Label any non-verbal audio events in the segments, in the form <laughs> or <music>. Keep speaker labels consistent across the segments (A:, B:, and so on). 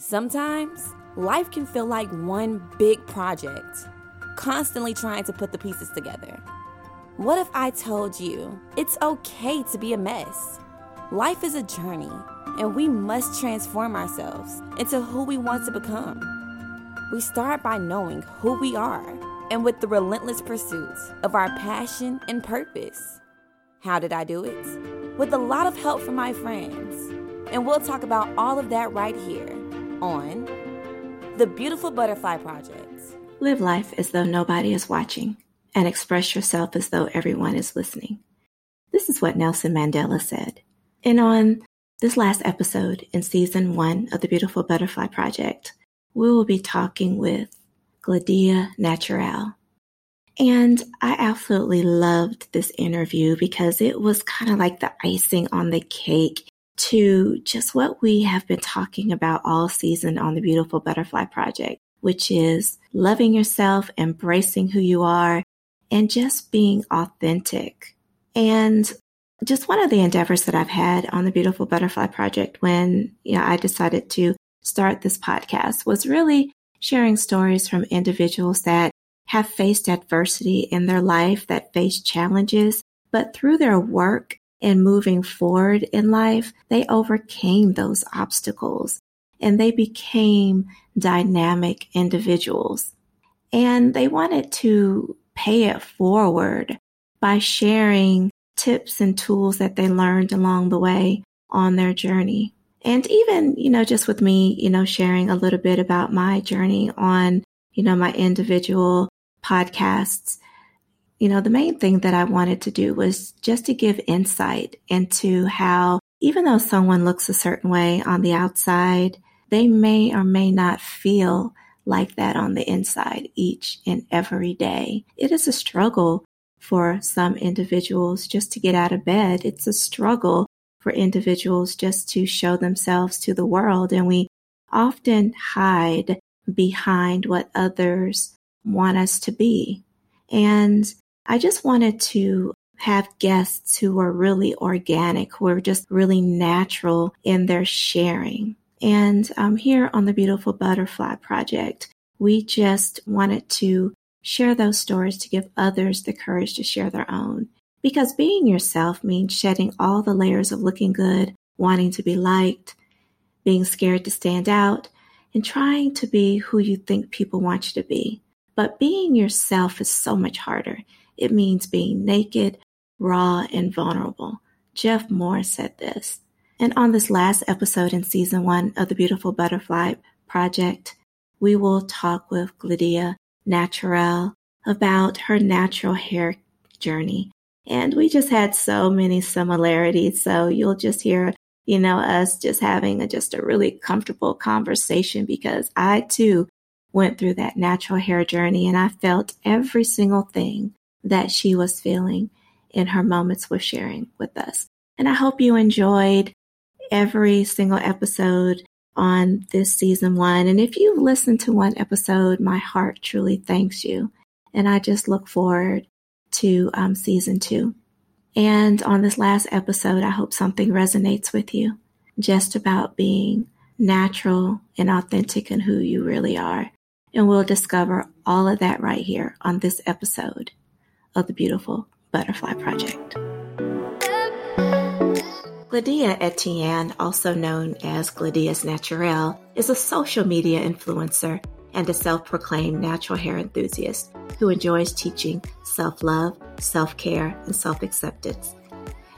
A: Sometimes life can feel like one big project, constantly trying to put the pieces together. What if I told you it's okay to be a mess? Life is a journey, and we must transform ourselves into who we want to become. We start by knowing who we are and with the relentless pursuit of our passion and purpose. How did I do it? With a lot of help from my friends. And we'll talk about all of that right here on The Beautiful Butterfly Project.
B: Live life as though nobody is watching and express yourself as though everyone is listening. This is what Nelson Mandela said. And on this last episode in season one of the Beautiful Butterfly Project, we will be talking with Gladia Naturelle. And I absolutely loved this interview because it was kind of like the icing on the cake to just what we have been talking about all season on the Beautiful Butterfly Project, which is loving yourself, embracing who you are, and just being authentic. And just one of the endeavors that I've had on the Beautiful Butterfly Project when you know, I decided to start this podcast was really sharing stories from individuals that have faced adversity in their life, that face challenges, but through their work and moving forward in life, they overcame those obstacles and they became dynamic individuals. And they wanted to pay it forward by sharing tips and tools that they learned along the way on their journey. And even, you know, just with me, you know, sharing a little bit about my journey on, you know, my individual podcasts, you know, the main thing that I wanted to do was just to give insight into how, even though someone looks a certain way on the outside, they may or may not feel like that on the inside each and every day. It is a struggle for some individuals just to get out of bed. It's a struggle for individuals just to show themselves to the world. And we often hide behind what others want us to be. And I just wanted to have guests who are really organic, who are just really natural in their sharing. And um, here on the Beautiful Butterfly Project, we just wanted to share those stories to give others the courage to share their own. Because being yourself means shedding all the layers of looking good, wanting to be liked, being scared to stand out, and trying to be who you think people want you to be. But being yourself is so much harder. It means being naked, raw, and vulnerable. Jeff Moore said this. And on this last episode in season one of the Beautiful Butterfly Project, we will talk with Gladia Naturelle about her natural hair journey and we just had so many similarities. So you'll just hear, you know, us just having a, just a really comfortable conversation because I too went through that natural hair journey and I felt every single thing that she was feeling in her moments with sharing with us. And I hope you enjoyed every single episode on this season one. And if you've listened to one episode, my heart truly thanks you. And I just look forward to um, season two. And on this last episode, I hope something resonates with you just about being natural and authentic in who you really are. And we'll discover all of that right here on this episode of the Beautiful Butterfly Project. Gladia Etienne, also known as Gladia's Naturelle, is a social media influencer and a self proclaimed natural hair enthusiast who enjoys teaching self love, self care, and self acceptance.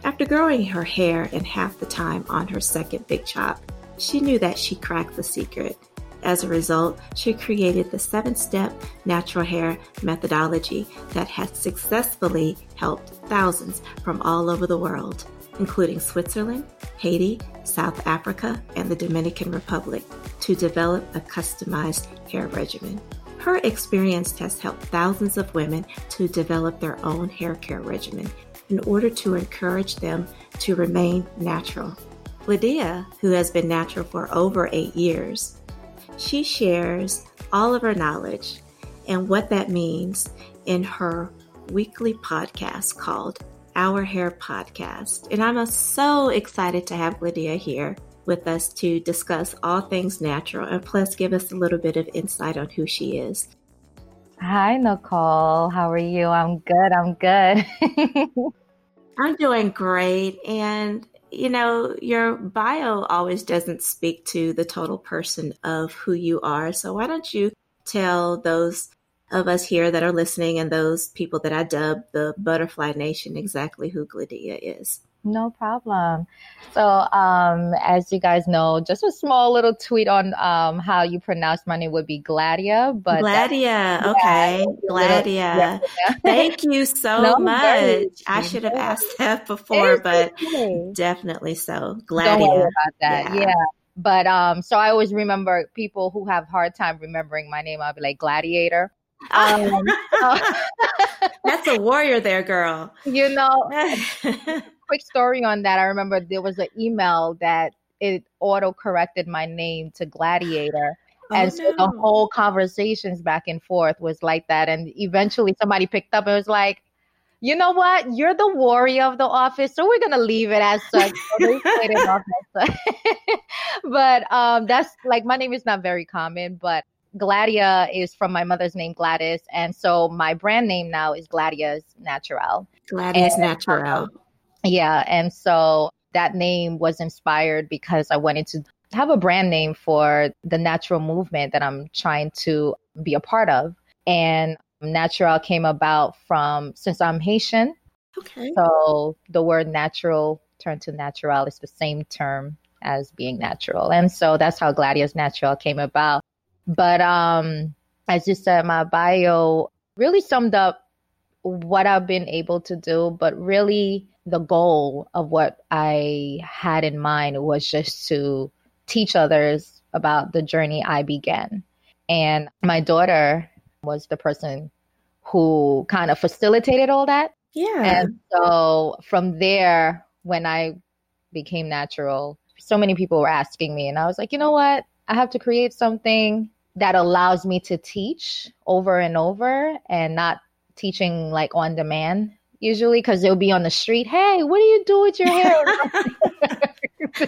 B: After growing her hair in half the time on her second big chop, she knew that she cracked the secret. As a result, she created the seven step natural hair methodology that has successfully helped thousands from all over the world, including Switzerland, Haiti, South Africa, and the Dominican Republic, to develop a customized hair regimen. Her experience has helped thousands of women to develop their own hair care regimen in order to encourage them to remain natural. Gladia, who has been natural for over eight years, she shares all of her knowledge and what that means in her weekly podcast called Our Hair Podcast. And I'm uh, so excited to have Gladia here with us to discuss all things natural and plus give us a little bit of insight on who she is.
C: Hi, Nicole. How are you? I'm good. I'm good. <laughs>
B: I'm doing great. And, you know, your bio always doesn't speak to the total person of who you are. So why don't you tell those of us here that are listening and those people that I dub the Butterfly Nation exactly who Gladia is?
C: No problem. So, um, as you guys know, just a small little tweet on um, how you pronounce my name would be Gladia, but
B: Gladia. <laughs> Okay, Gladia. <laughs> Thank you so no, much. I should have <laughs> asked that before, but definitely so. Gladia. Don't
C: worry about that. Yeah. yeah. But um, so I always remember people who have hard time remembering my name. I'll be like Gladiator. Um,
B: That's a warrior there, girl.
C: You know, quick story on that. I remember there was an email that it auto corrected my name to Gladiator. Oh, and so no. the whole conversations back and forth was like that. And eventually somebody picked up and was like, you know what? You're the warrior of the office, so we're gonna leave it as such. <laughs> <laughs> but um, that's like my name is not very common, but Gladia is from my mother's name Gladys, and so my brand name now is Gladia's Naturelle.
B: Gladys and, Natural.
C: Yeah. And so that name was inspired because I wanted to have a brand name for the natural movement that I'm trying to be a part of. And natural came about from since I'm Haitian.
B: Okay.
C: So the word natural turned to natural is the same term as being natural. And so that's how Gladia's Naturelle came about. But um as you said, my bio really summed up what I've been able to do, but really the goal of what I had in mind was just to teach others about the journey I began. And my daughter was the person who kind of facilitated all that.
B: Yeah.
C: And so from there, when I became natural, so many people were asking me, and I was like, you know what? I have to create something that allows me to teach over and over and not teaching like on demand usually because they'll be on the street. Hey, what do you do with your hair? <laughs>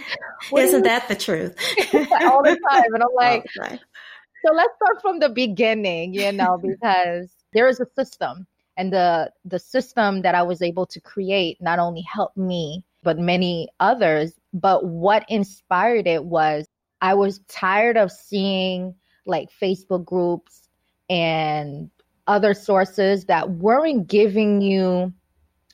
C: <laughs>
B: Isn't that the truth? <laughs>
C: all the time. And I'm like, so let's start from the beginning, you know, because there is a system. And the the system that I was able to create not only helped me, but many others. But what inspired it was I was tired of seeing like Facebook groups and other sources that weren't giving you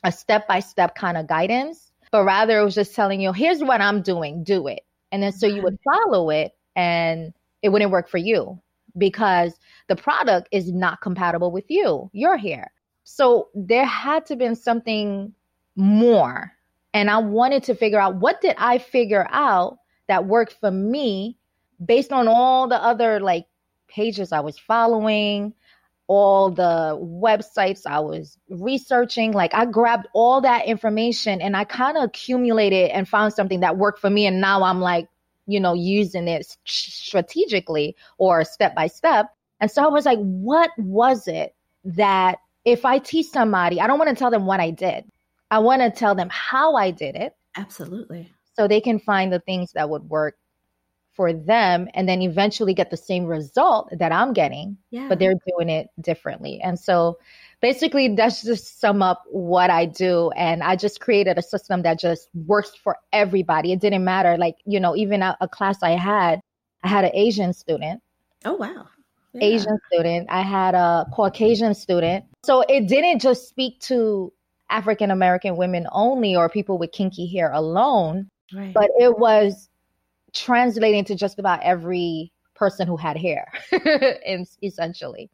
C: a step by step kind of guidance, but rather it was just telling you, here's what I'm doing, do it. And then so you would mm-hmm. follow it and it wouldn't work for you because the product is not compatible with you, your hair. So there had to been something more. And I wanted to figure out what did I figure out that worked for me based on all the other like pages I was following, all the websites I was researching. Like I grabbed all that information and I kind of accumulated and found something that worked for me. And now I'm like, you know, using it strategically or step by step. And so I was like, what was it that if I teach somebody, I don't want to tell them what I did. I want to tell them how I did it.
B: Absolutely.
C: So they can find the things that would work for them and then eventually get the same result that I'm getting, yeah. but they're doing it differently. And so basically that's just sum up what I do. And I just created a system that just works for everybody. It didn't matter. Like, you know, even a, a class I had, I had an Asian student.
B: Oh, wow.
C: Yeah. Asian student. I had a Caucasian student. So it didn't just speak to African American women only or people with kinky hair alone, right. but it was translating to just about every person who had hair, <laughs> essentially.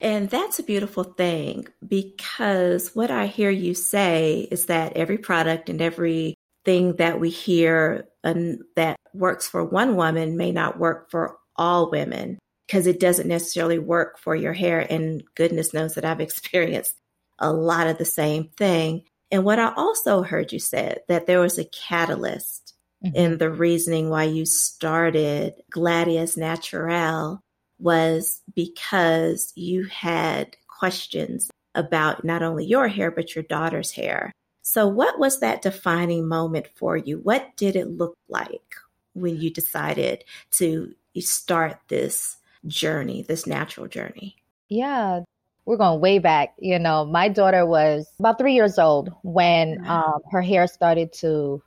B: And that's a beautiful thing because what I hear you say is that every product and every thing that we hear and that works for one woman may not work for all women because it doesn't necessarily work for your hair. And goodness knows that I've <laughs> experienced a lot of the same thing. And what I also heard you said that there was a catalyst mm-hmm. in the reasoning why you started Gladia's Naturelle was because you had questions about not only your hair, but your daughter's hair. So, what was that defining moment for you? What did it look like? when you decided to start this journey, this natural journey?
C: Yeah, we're going way back. You know, my daughter was about three years old when um, her hair started to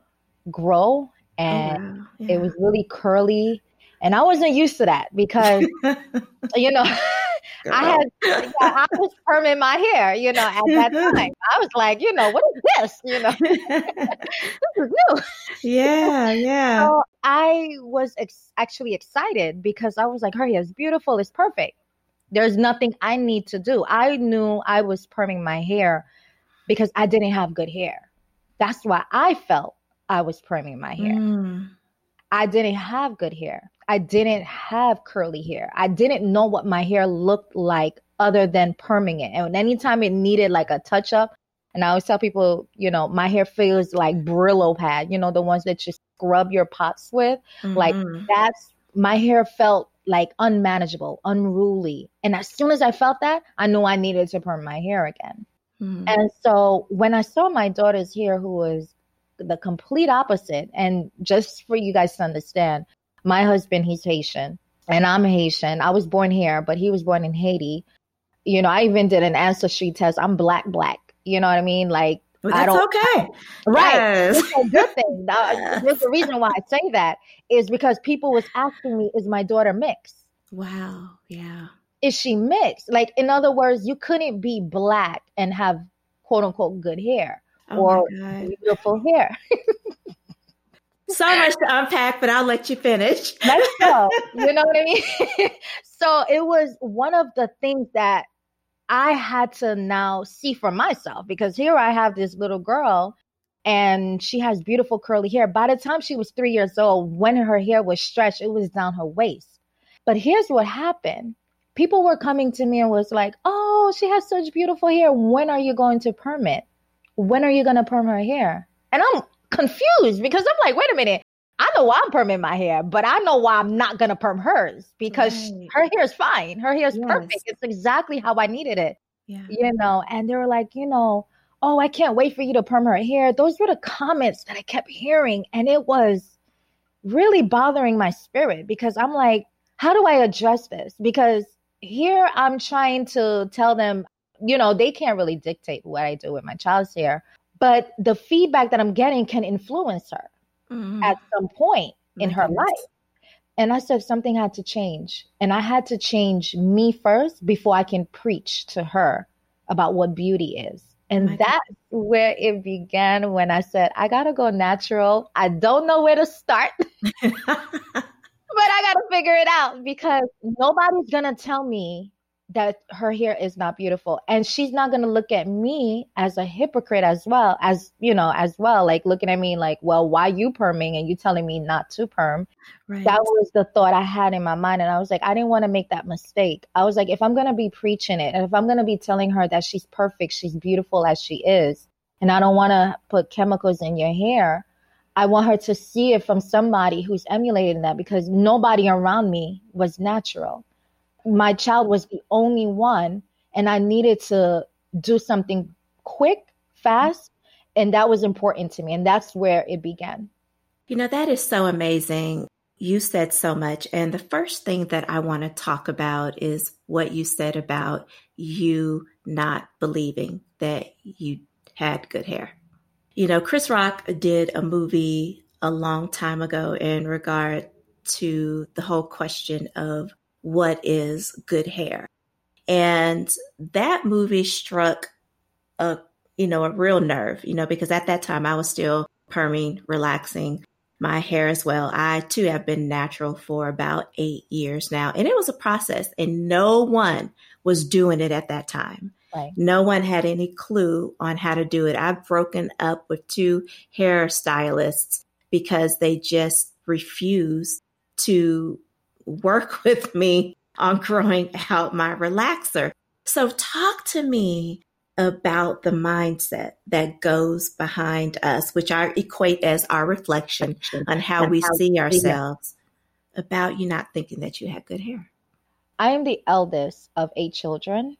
C: grow Oh, and oh, wow. yeah. it was really curly. And I wasn't used to that because, <laughs> you know, <laughs> I had yeah, I was perming my hair, you know, at that <laughs> time. I was like, you know, what is this? You know, this is new.
B: Yeah, yeah.
C: So I was ex- actually excited because I was like, her hair is beautiful, it's perfect. There's nothing I need to do. I knew I was perming my hair because I didn't have good hair. That's why I felt I was perming my hair. Mm. I didn't have good hair. I didn't have curly hair. I didn't know what my hair looked like other than perming it. And anytime it needed like a touch up, and I always tell people, you know, my hair feels like Brillo pad, you know, the ones that you scrub your pots with. Mm-hmm. Like that's my hair felt like unmanageable, unruly. And as soon as I felt that, I knew I needed to perm my hair again. Mm-hmm. And so when I saw my daughter's hair, who was the complete opposite, and just for you guys to understand, my husband, he's Haitian and I'm Haitian. I was born here, but he was born in Haiti. You know, I even did an ancestry test. I'm black, black. You know what I mean? Like,
B: well, that's I don't, okay. <laughs>
C: Right. Yes. It's a good thing. <laughs> There's the reason why I say that is because people was asking me, is my daughter mixed?
B: Wow. Yeah.
C: Is she mixed? Like, in other words, you couldn't be black and have quote unquote good hair oh or beautiful hair. <laughs>
B: so much to unpack, but I'll let you finish.
C: Let's go. You know what I mean? <laughs> <laughs> so it was one of the things that I had to now see for myself because here I have this little girl and she has beautiful curly hair. By the time she was three years old, when her hair was stretched, it was down her waist. But here's what happened. People were coming to me and was like, Oh, she has such beautiful hair. When are you going to perm it? When are you going to perm her hair? And I'm confused because I'm like, wait a minute. I know why I'm perming my hair, but I know why I'm not gonna perm hers because right. her hair is fine. Her hair is yes. perfect. It's exactly how I needed it. Yeah. You know, and they were like, you know, oh, I can't wait for you to perm her hair. Those were the comments that I kept hearing, and it was really bothering my spirit because I'm like, how do I address this? Because here I'm trying to tell them, you know, they can't really dictate what I do with my child's hair, but the feedback that I'm getting can influence her mm-hmm. at some point in her life. And I said something had to change. And I had to change me first before I can preach to her about what beauty is. And that's where it began when I said, I got to go natural. I don't know where to start, <laughs> <laughs> but I got to figure it out because nobody's to tell me that her hair is not beautiful. And she's not going to look at me as a hypocrite as well as you know as well like looking at me like well why you perming and you telling me not to perm? Right. that was the thought i had in my mind and i was like i didn't want to make that mistake. I was like if i'm going to be preaching it and if i'm going to be telling her that she's perfect she's beautiful as she is and i don't want to put chemicals in your hair I want her to see it from somebody who's emulating that because nobody around me was natural my child was the only one and I needed to do something quick, fast, and that was important to me. And that's where it began.
B: You know, that is so amazing. You said so much. And the first thing that I want to talk about is what you said about you not believing that you had good hair. You know, Chris Rock did a movie a long time ago in regard to the whole question of what is good hair. And that movie struck a, you know, a real nerve, you know, because at that time I was still perming, relaxing my hair as well. I too have been natural for about eight years now. And it was a process and no one was doing it at that time. Right. No one had any clue on how to do it. I've broken up with two hairstylists because they just refused to work <laughs> with me on growing out my relaxer. So, talk to me about the mindset that goes behind us, which I equate as our reflection on how we see ourselves, about you not thinking that you had good hair.
C: I am the eldest of eight children,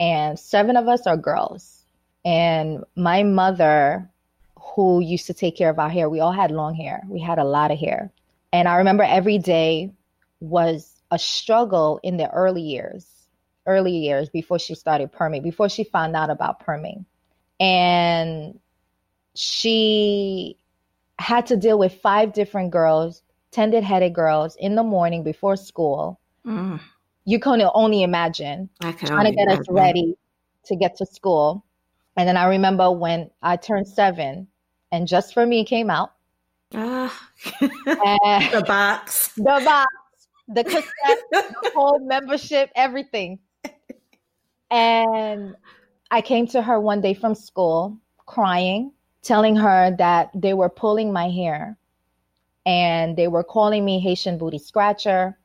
C: and seven of us are girls. And my mother, who used to take care of our hair, we all had long hair, we had a lot of hair And I remember every day was a struggle in the early years, early years before she started perming, before she found out about perming. And she had to deal with five different girls, tended headed girls in the morning before school. Mm. You can only imagine I can trying to get imagine. us ready to get to school. And then I remember when I turned seven and Just for Me came out.
B: Ah, <laughs> the box.
C: The box, the cassette, the whole membership, everything. And I came to her one day from school crying, telling her that they were pulling my hair and they were calling me Haitian booty scratcher.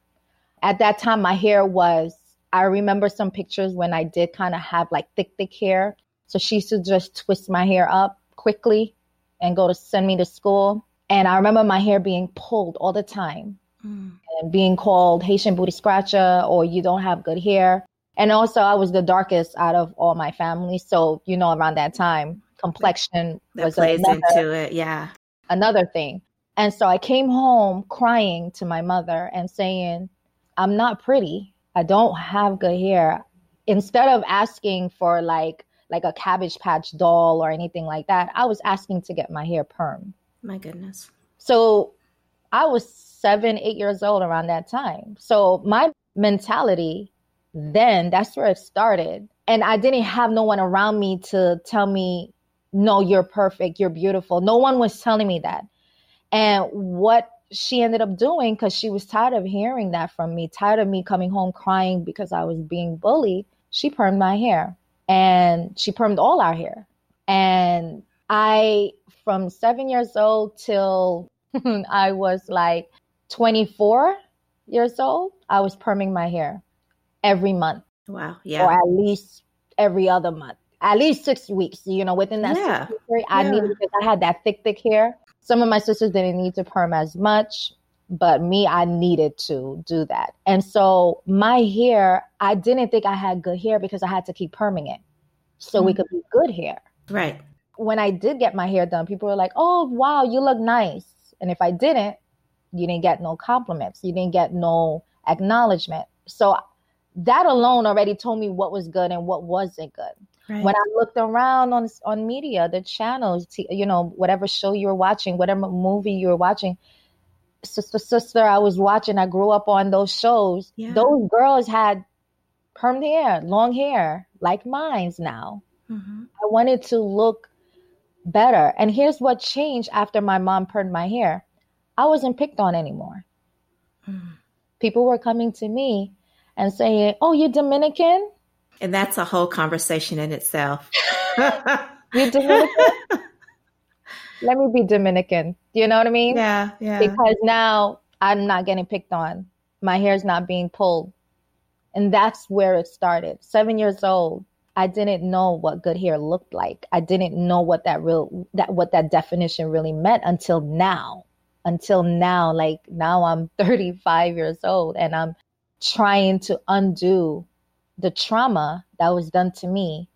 C: At that time, my hair was, I remember some pictures when I did kind of have like thick, thick hair. So she used to just twist my hair up quickly and go to send me to school. And I remember my hair being pulled all the time mm. and being called Haitian booty scratcher or you don't have good hair. And also, I was the darkest out of all my family. So, you know, around that time, complexion
B: that was plays another, into it. Yeah.
C: Another thing. And so I came home crying to my mother and saying, I'm not pretty. I don't have good hair. Instead of asking for like like a cabbage patch doll or anything like that. I was asking to get my hair perm.
B: My goodness.
C: So I was seven, eight years old around that time. So my mentality then, that's where it started. And I didn't have no one around me to tell me, no, you're perfect, you're beautiful. No one was telling me that. And what she ended up doing, because she was tired of hearing that from me, tired of me coming home crying because I was being bullied, she permed my hair and she permed all our hair. And I, from seven years old till <laughs> I was like 24 years old, I was perming my hair every month.
B: Wow. Yeah.
C: Or at least every other month, at least six weeks, you know, within that yeah. period, I yeah. needed, because I had that thick, thick hair. Some of my sisters didn't need to perm as much but me i needed to do that and so my hair i didn't think i had good hair because i had to keep perming it so mm-hmm. we could be good hair
B: right
C: when i did get my hair done people were like oh wow you look nice and if i didn't you didn't get no compliments you didn't get no acknowledgement so that alone already told me what was good and what wasn't good Right. When I looked around on on media, the channels, you know, whatever show you were watching, whatever movie you were watching, sister sister I was watching, I grew up on those shows. Yeah. Those girls had permed hair, long hair, like mine's now. Mm-hmm. I wanted to look better. And here's what changed after my mom permed my hair. I wasn't picked on anymore. Mm. People were coming to me and saying, "Oh, you're Dominican?"
B: And that's a whole conversation in itself. <laughs>
C: you're Dominican? <laughs> let me be Dominican. Do you know what I mean?
B: Yeah, yeah.
C: Because now I'm not getting picked on. My hair's not being pulled. And that's where it started. Seven years old, I didn't know what good hair looked like. I didn't know what that real that what that definition really meant until now. Until now, like now I'm <laughs> 35 years old and I'm trying to undo the trauma that was done to me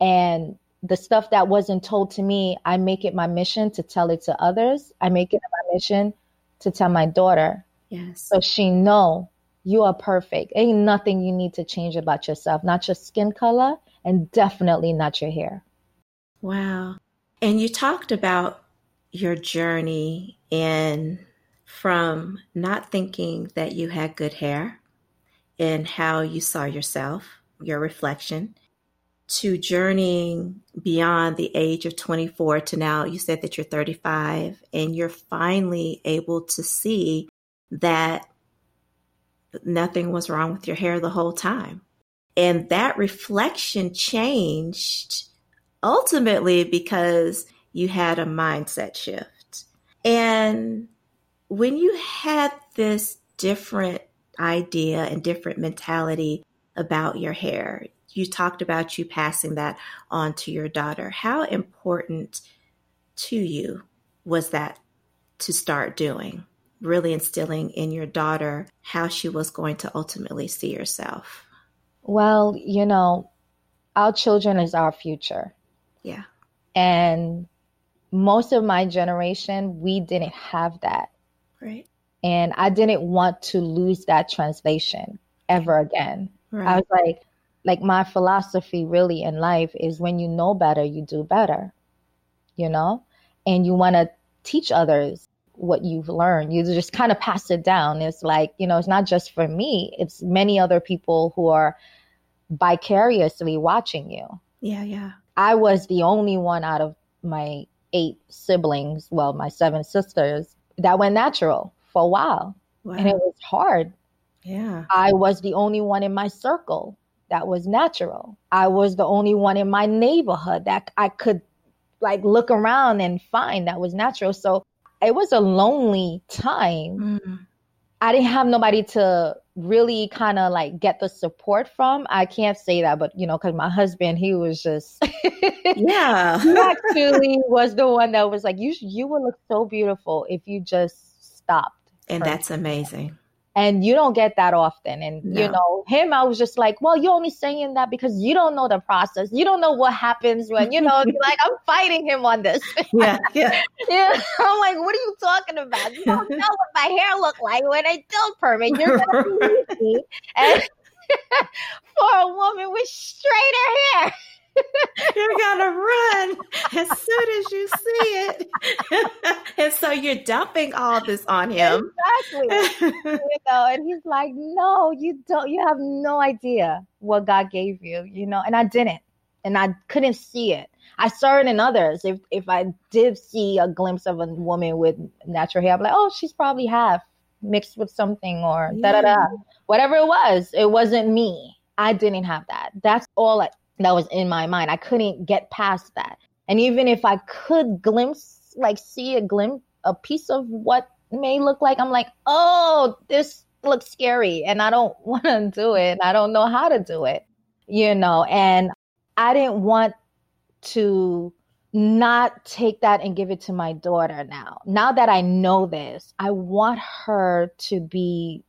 C: and the stuff that wasn't told to me, I make it my mission to tell it to others. I make it my mission to tell my daughter.
B: Yes.
C: So she know you are perfect. Ain't nothing you need to change about yourself, not your skin color and definitely not your hair.
B: Wow. And you talked about your journey in from not thinking that you had good hair and how you saw yourself, your reflection, to journeying beyond the age of 24 to now you said that you're 35 and you're finally able to see that nothing was wrong with your hair the whole time. And that reflection changed ultimately because you had a mindset shift. And when you had this different idea and different mentality about your hair, you talked about you passing that on to your daughter. How important to you was that to start doing? Really instilling in your daughter how she was going to ultimately see herself?
C: Well, you know, our children is our future.
B: Yeah.
C: And most of my generation, we didn't have that.
B: Right.
C: And I didn't want to lose that translation ever again. Right. I was like, like my philosophy really in life is when you know better, you do better, you know, and you want to teach others what you've learned. You just kind of pass it down. It's like, you know, it's not just for me, it's many other people who are vicariously watching you.
B: Yeah, yeah.
C: I was the only one out of my eight siblings, well, my seven sisters, that went natural for a while. Wow. And it was hard.
B: Yeah.
C: I was the only one in my circle that was natural. I was the only one in my neighborhood that I could like look around and find that was natural. So it was a lonely time. Mm. I didn't have nobody to really kind of like get the support from. I can't say that, but you know, because my husband, he was just <laughs>
B: yeah,
C: he actually was the one that was like, you you would look so beautiful if you just stopped.
B: And that's amazing
C: and you don't get that often. And no. you know him i was just like well you're only saying that because you don't know the process. You don't know what happens when you know <laughs> like i'm fighting him on this.
B: Yeah yeah. <laughs>
C: Yeah. I'm like what are you talking about? You don't know what my hair look like when i don't permit. You're gonna be <laughs> and for a woman with straighter hair
B: you're gonna run as soon as you see it. <laughs> and so you're dumping all this on him.
C: Exactly. <laughs> you know, and he's like, No, you don't you have no idea what God gave you, you know, and I didn't. And I couldn't see it. I saw it in others. If if I did see a glimpse of a woman with natural hair, I'm like, oh, she's probably half mixed with something or da da da. Whatever it was, it wasn't me. I didn't have that. That's all I, that was in my mind. I couldn't get past that. And even if I could glimpse, like see a glimpse, a piece of what may look like, I'm like, oh, this looks scary and I don't <laughs> want to do it. I don't know how to do it, you know, and I didn't want to not take that and give it to my daughter now. Now that I know this, I want her to be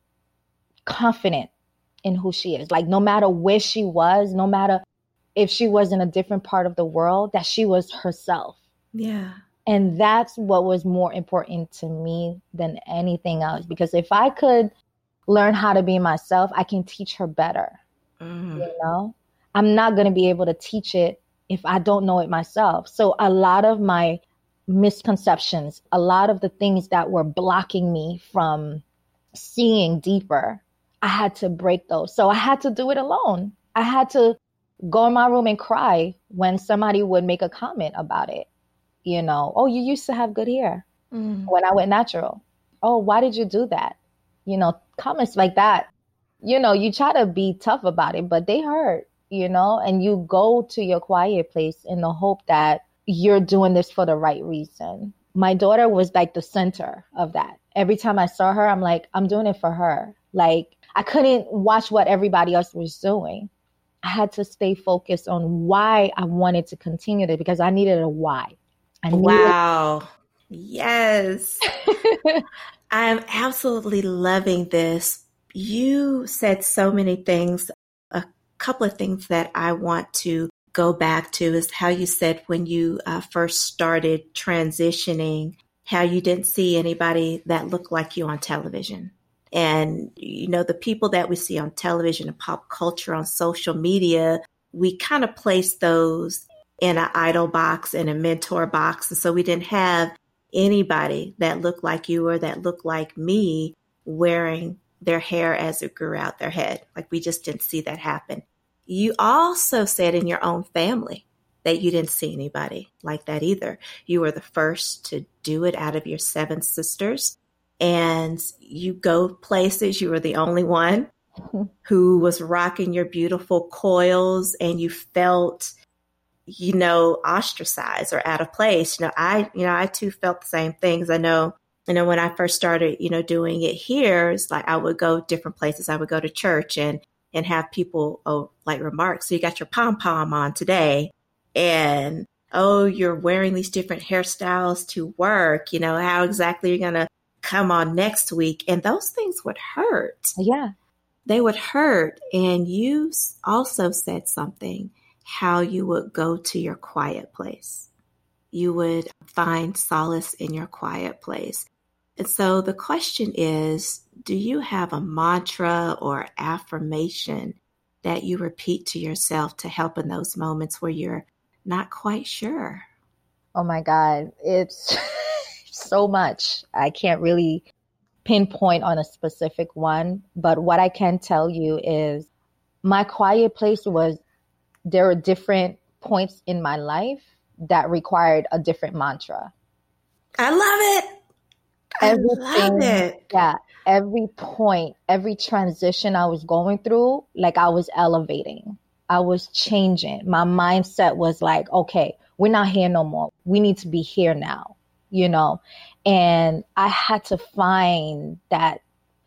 C: confident in who she is. Like, no matter where she was, no matter if she was in a different part of the world, that she was herself.
B: Yeah.
C: And that's what was more important to me than anything else. Because if I could learn how to be myself, I can teach her better. Mm. You know, I'm not going to be able to teach it if I don't know it myself. So a lot of my misconceptions, a lot of the things that were blocking me from seeing deeper, I had to break those. So I had to do it alone. I had to go in my room and cry when somebody would make a comment about it. You know, oh, you used to have good hair mm. when I went natural. Oh, why did you do that? You know, comments like that. You know, you try to be tough about it, but they hurt, you know, and you go to your quiet place in the hope that you're doing this for the right reason. My daughter was like the center of that. Every time I saw her, I'm like, I'm doing it for her. Like, I couldn't watch what everybody else was doing I had to stay focused on why I wanted to continue it because I needed a why.
B: I wow. Yes. <laughs> I'm absolutely loving this. You said so many things. A couple of things that I want to go back to is how you said when you uh, first started transitioning, how you didn't see anybody that looked like you on television. And, you know, the people that we see on television and pop culture on social media, we kind of place those in an idol box and a mentor box. And so we didn't have anybody that looked like you or that looked like me wearing their hair as it grew out their head. Like we just didn't see that happen. You also said in your own family that you didn't see anybody like that either. You were the first to do it out of your seven sisters and you go places. You were the only one mm-hmm. who was rocking your beautiful coils and you felt, you know, ostracized or out of place. You know, I, you know, I too felt the same things. I know, you know, when I first started, you know, doing it here, it's like I would go different places. I would go to church and, and have people, oh, like remark. So you got your pom pom on today and, oh, you're wearing these different hairstyles to work. You know, how exactly you're going to come on next week. And those things would hurt.
C: Yeah.
B: They would hurt. And you also said something how you would go to your quiet place. You would find solace in your quiet place. And so the question is do you have a mantra or affirmation that you repeat to yourself to help in those moments where you're not quite sure?
C: Oh my God, it's <laughs> so much. I can't really pinpoint on a specific one, but what I can tell you is my quiet place was there were different points in my life that required a different mantra.
B: I love it. I love it.
C: Yeah. Every point, every transition I was going through, like I was elevating. I was changing. My mindset was like, okay, we're not here no more. We need to be here now, you know? And I had to find that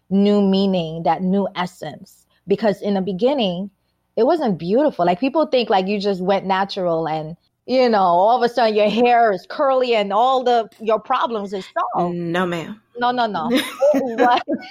C: new meaning, that new essence. Because in the beginning, it wasn't beautiful. Like people think like you just went natural and you know, all of a sudden your hair is curly and all the your problems is solved.
B: No, ma'am.
C: No, no, no. <laughs> what was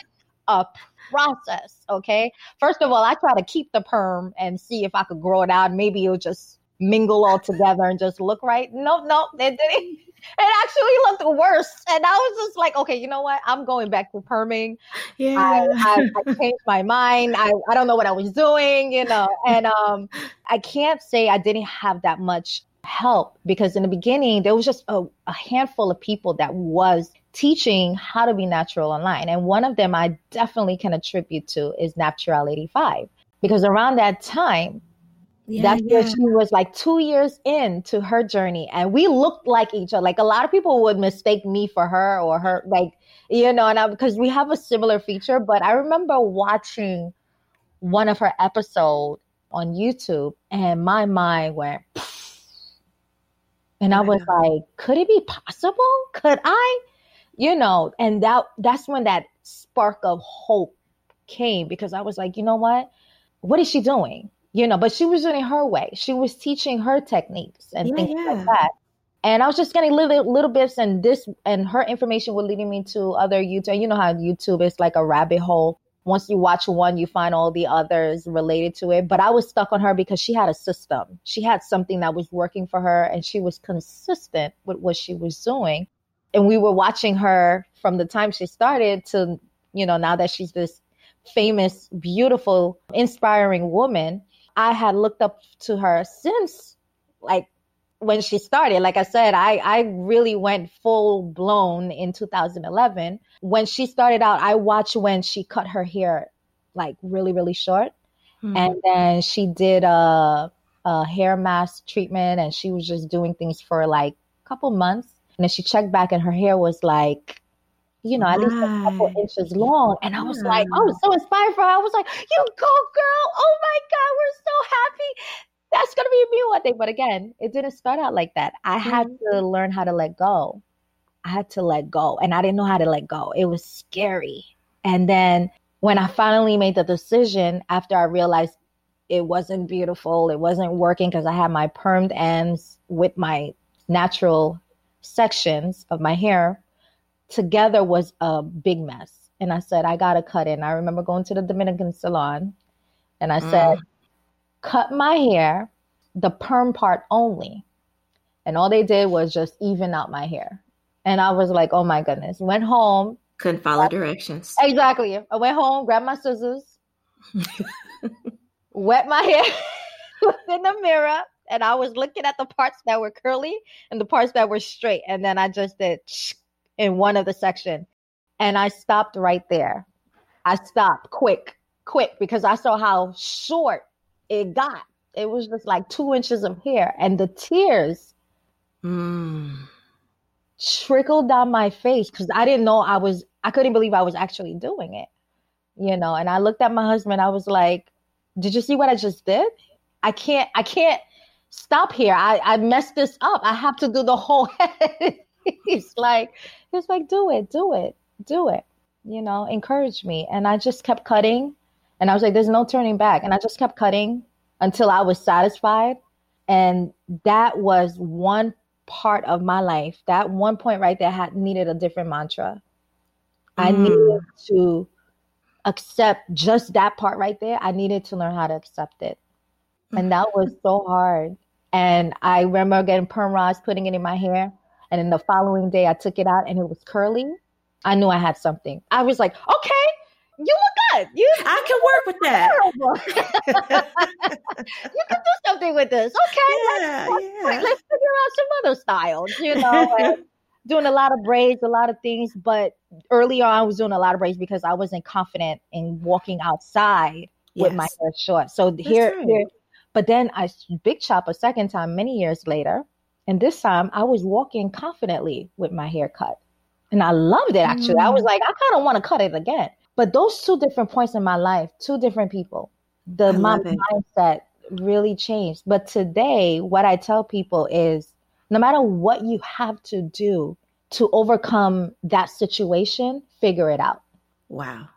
C: a process. Okay. First of all, I try to keep the perm and see if I could grow it out. Maybe it'll just mingle all together and just look right. No, no, it didn't. It actually looked worse. And I was just like, okay, you know what? I'm going back to perming. Yeah. I, I, I changed my mind. I, I don't know what I was doing, you know. And um, I can't say I didn't have that much help because in the beginning there was just a, a, handful of people that was teaching how to be natural online and one of them i definitely can attribute to is Naptural85 because around that time yeah, that's yeah. where she was like two years into her journey and we looked like each other like a lot of people would mistake me for her or her like you know and I, because we have a similar feature but i remember watching one of her episodes on youtube and my mind went and I was like, could it be possible? Could I? You know, and that that's when that spark of hope came because I was like, you know what? What is she doing? You know, but she was doing it her way. She was teaching her techniques and yeah, things yeah. like that. And I was just getting little little bits and this and her information was leading me to other YouTube. You know how YouTube is like a rabbit hole once you watch one, you find all the others related to it. But I was stuck on her because she had a system. She had something that was working for her and she was consistent with what she was doing. And we were watching her from the time she started to, you know, now that she's this famous, beautiful, inspiring woman. I had looked up to her since like when she started. Like I said, I, I really went full blown in 2011. When she started out, I watched when she cut her hair like really, really short. Mm-hmm. And then she did a, a hair mask treatment and she was just doing things for like a couple months. And then she checked back and her hair was like, you know, at least a couple inches long. And I was yeah. like, I was so inspired for her. I was like, you go, girl. Oh my God, we're so happy that's gonna be me one day. But again, it didn't start out like that. I had mm-hmm. to learn how to let go. I had to let go, and I didn't know how to let go. It was scary. And then when I finally made the decision, after I realized it wasn't beautiful, it wasn't working because I had my permed ends with my natural sections of my hair together was a big mess. And I said, I gotta cut in. I remember going to the Dominican salon and I mm. said, cut my hair, the perm part only. And all they did was just even out my hair. And I was like, oh my goodness. Went home.
B: Couldn't follow directions.
C: Exactly. I went home, grabbed my scissors, <laughs> wet my hair, <laughs> looked in the mirror, and I was looking at the parts that were curly and the parts that were straight. And then I just did in one of the section. And I stopped right there. I stopped quick, quick, because I saw how short it got. It was just like two inches of hair, and the tears mm. trickled down my face because I didn't know I was. I couldn't believe I was actually doing it, you know. And I looked at my husband. I was like, "Did you see what I just did? I can't. I can't." stop here. I, I messed this up. I have to do the whole <laughs> head. <laughs> he's like, he's like, do it, do it, do it. You know, encourage me. And I just kept cutting and I was like, there's no turning back. And I just kept cutting until I was satisfied. And that was one part of my life. That one point right there had needed a different mantra. Mm. I needed to accept just that part right there. I needed to learn how to accept it. And that was so hard. And I remember getting perm rods, putting it in my hair. And then the following day, I took it out and it was curly. I knew I had something. I was like, okay, you look good. You,
B: I can work with that. <laughs>
C: you can do something with this. Okay, yeah, let's, yeah. let's figure out some other styles. You know, <laughs> doing a lot of braids, a lot of things. But early on, I was doing a lot of braids because I wasn't confident in walking outside yes. with my hair short. So here, here, but then I big chop a second time many years later, and this time I was walking confidently with my hair cut. And I loved it actually. Mm. I was mm. like, I kind of want to cut it again. But those two different points in my life, two different people, the my mindset really changed. But today, what I tell people is no matter what you have to do to overcome that situation, figure it out.
B: Wow.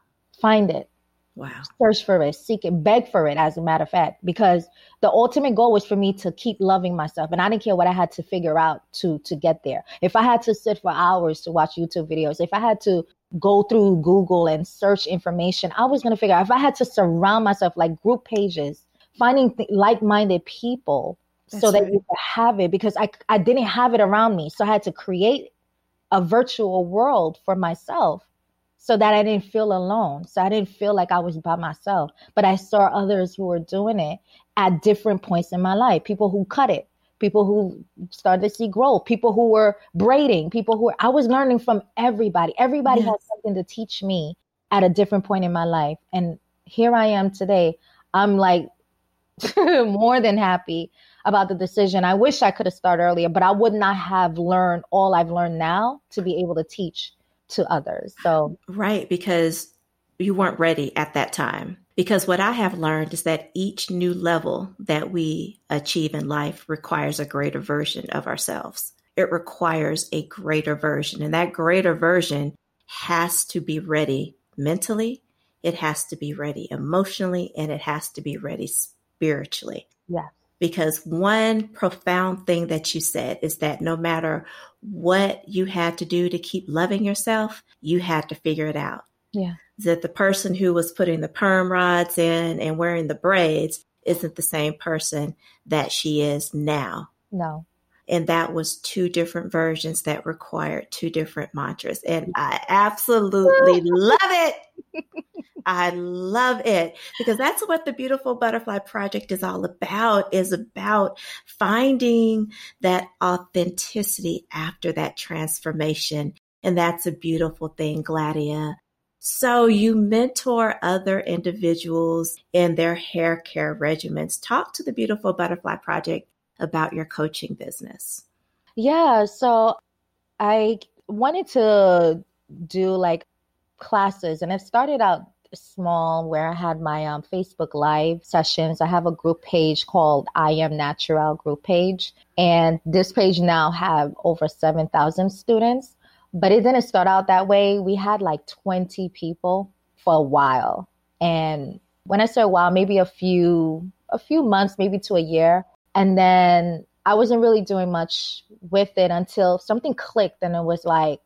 C: Find it.
B: Wow.
C: Search for it, seek it, beg for it, as a matter of fact, because the ultimate goal was for me to keep loving myself. And I didn't care what I had to figure out to to get there. If I had to sit for hours to watch YouTube videos, if I had to go through Google and search information. I was going to figure out if I had to surround myself like group pages, finding th- like-minded people That's so that right. you could have it because I I didn't have it around me. So I had to create a virtual world for myself so that I didn't feel alone. So I didn't feel like I was by myself, but I saw others who were doing it at different points in my life, people who cut it, people who started to see growth, people who were braiding, people who were, I was learning from everybody. Everybody yes. had something to teach me at a different point in my life. And here I am today. I'm like <laughs> more than happy about the decision. I wish I could have started earlier, but I would not have learned all I've learned now to be able to teach to others. So,
B: right, because you weren't ready at that time. Because what I have learned is that each new level that we achieve in life requires a greater version of ourselves. It requires a greater version, and that greater version has to be ready mentally, it has to be ready emotionally, and it has to be ready spiritually.
C: Yeah.
B: Because one profound thing that you said is that no matter what you had to do to keep loving yourself, you had to figure it out.
C: Yeah
B: that the person who was putting the perm rods in and wearing the braids isn't the same person that she is now.
C: No.
B: And that was two different versions that required two different mantras. And I absolutely love it. I love it because that's what the beautiful butterfly project is all about is about finding that authenticity after that transformation. And that's a beautiful thing, Gladia. So you mentor other individuals in their hair care regimens. Talk to the Beautiful Butterfly Project about your coaching business.
C: Yeah, so I wanted to do like classes and it started out small where I had my um, Facebook live sessions. I have a group page called I Am Natural group page and this page now have over 7,000 students but it didn't start out that way. We had like 20 people for a while. And when I say a while, maybe a few a few months, maybe to a year. And then I wasn't really doing much with it until something clicked and it was like,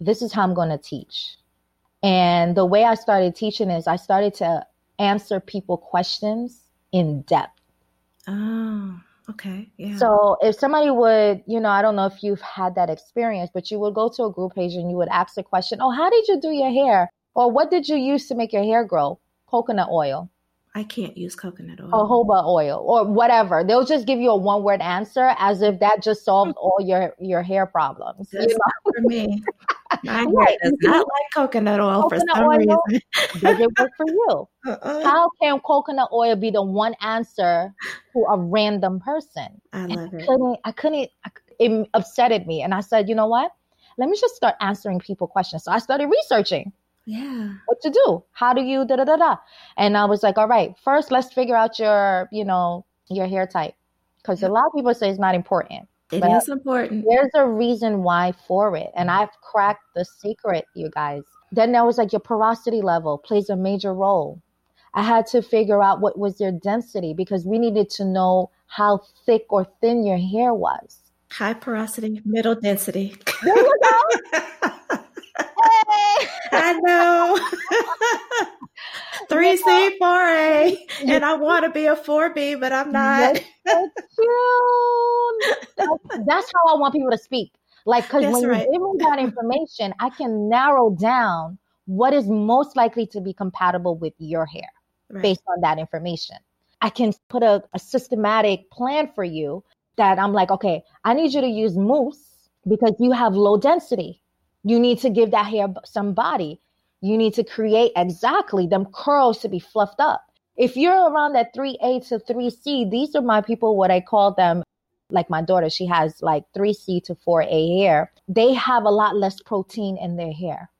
C: this is how I'm going to teach. And the way I started teaching is I started to answer people questions in depth.
B: Oh. Okay. Yeah.
C: So if somebody would, you know, I don't know if you've had that experience, but you would go to a group page and you would ask the question, Oh, how did you do your hair? Or what did you use to make your hair grow? Coconut oil.
B: I can't use coconut oil.
C: Or jojoba oil or whatever. They'll just give you a one word answer as if that just solved all your, your hair problems.
B: That's you know? <laughs> for me. My hair does not like coconut oil coconut for some oil, reason.
C: does it work for you? <laughs> Uh-uh. How can coconut oil be the one answer to a random person?
B: I love
C: I
B: it.
C: Couldn't, I couldn't, it upsetted me. And I said, you know what? Let me just start answering people questions. So I started researching.
B: Yeah.
C: What to do? How do you da da da da? And I was like, all right, first let's figure out your, you know, your hair type. Because a lot of people say it's not important.
B: It but is important.
C: There's a reason why for it. And I've cracked the secret, you guys. Then I was like, your porosity level plays a major role. I had to figure out what was your density because we needed to know how thick or thin your hair was.
B: High porosity, middle density.
C: There you go. <laughs>
B: I know. <laughs> 3C, 4A, and I want to be a 4B, but I'm not.
C: That's, that's how I want people to speak. Like, because when right. you give me that information, I can narrow down what is most likely to be compatible with your hair right. based on that information. I can put a, a systematic plan for you that I'm like, okay, I need you to use mousse because you have low density. You need to give that hair some body. You need to create exactly them curls to be fluffed up. If you're around that 3A to 3C, these are my people, what I call them. Like my daughter, she has like 3C to 4A hair. They have a lot less protein in their hair.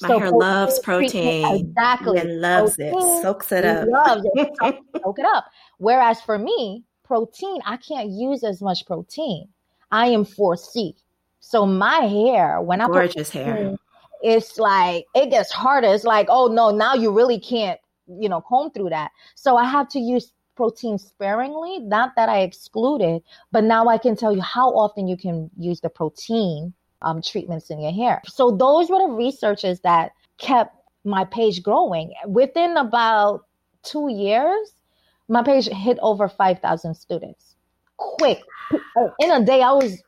B: My so hair protein, loves protein.
C: Exactly.
B: It loves protein, it. Soaks it up. Loves it. <laughs>
C: Soak it up. Whereas for me, protein, I can't use as much protein. I am 4C. So my hair, when I
B: gorgeous put hair,
C: it's like it gets harder. It's like, oh no, now you really can't, you know, comb through that. So I have to use protein sparingly. Not that I excluded, but now I can tell you how often you can use the protein um, treatments in your hair. So those were the researches that kept my page growing. Within about two years, my page hit over 5,000 students. Quick. In a day, I was